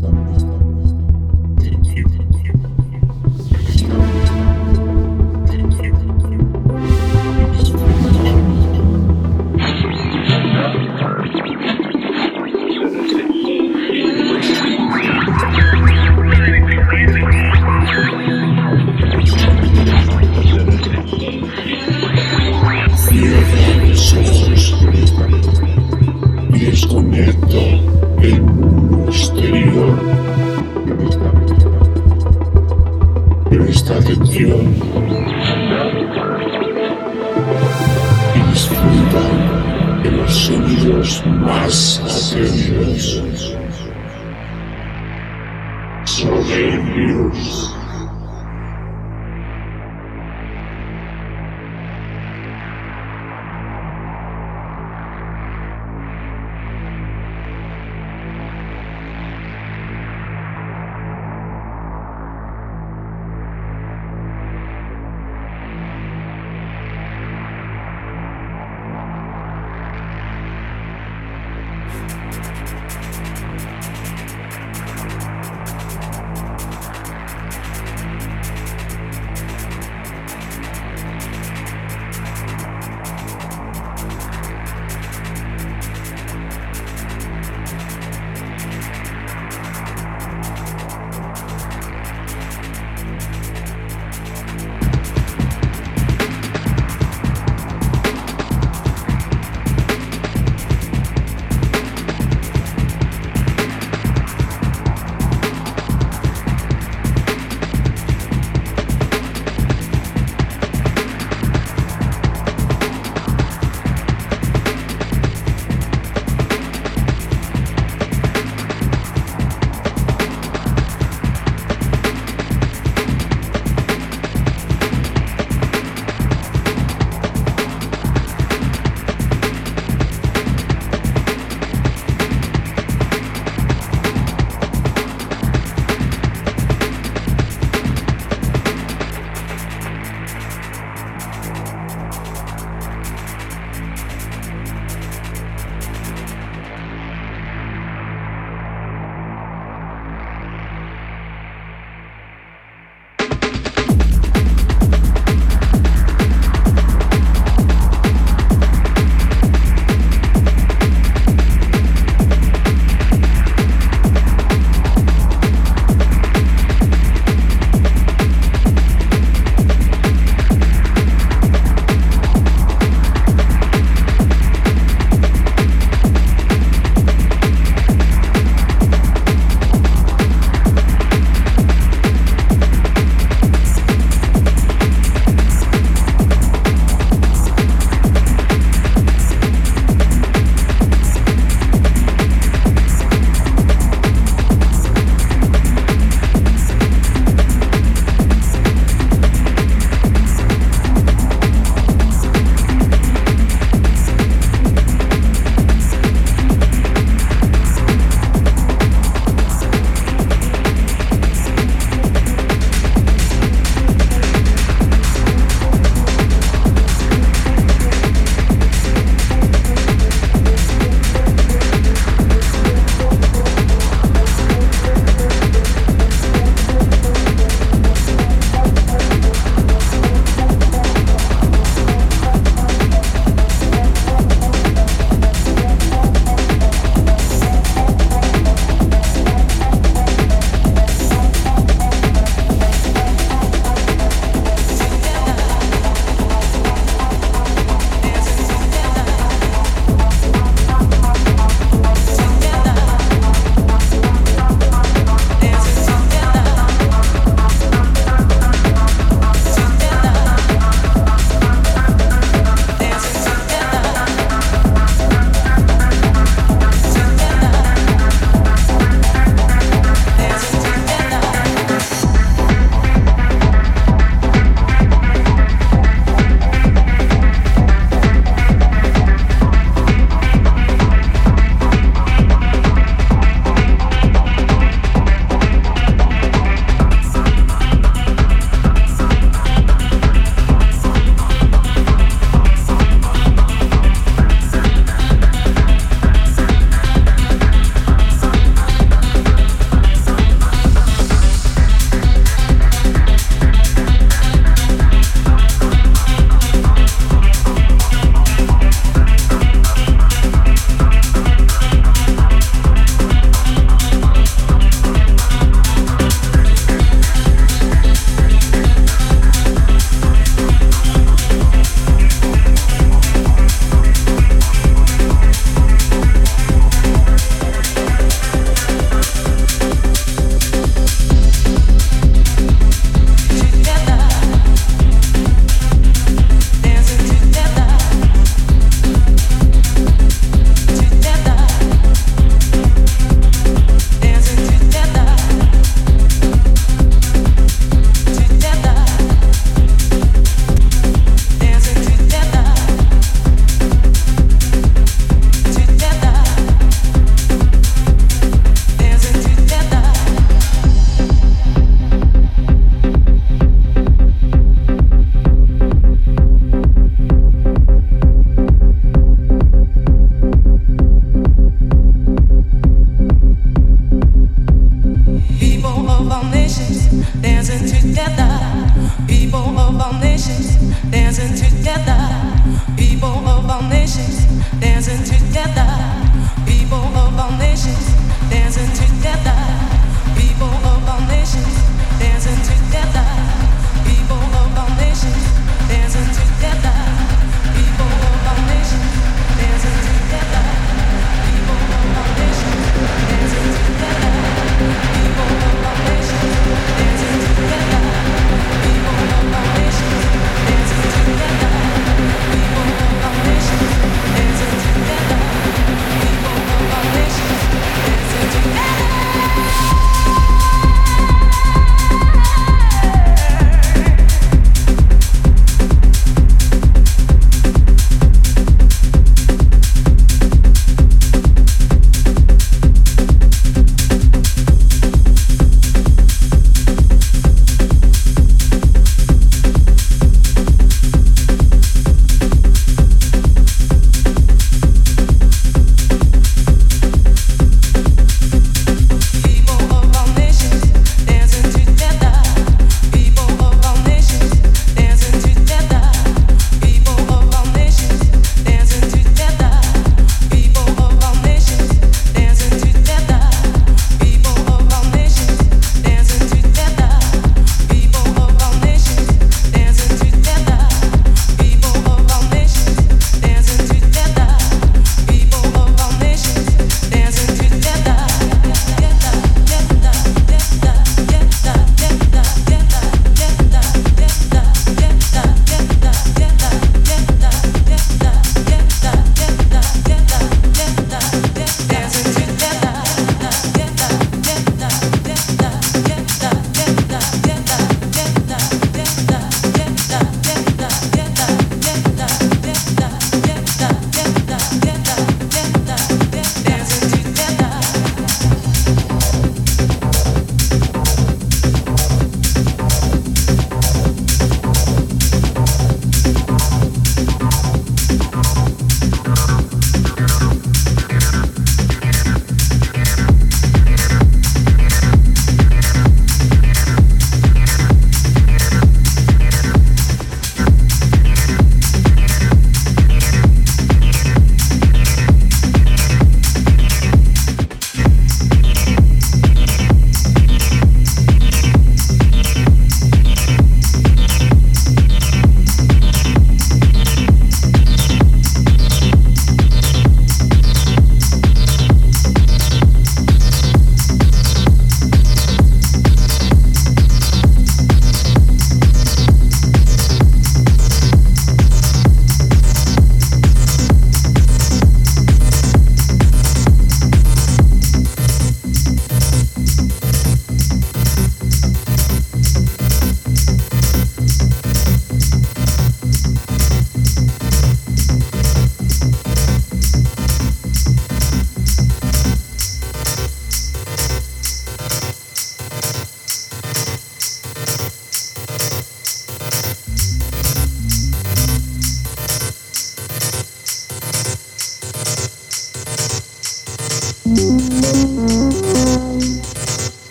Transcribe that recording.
stop this.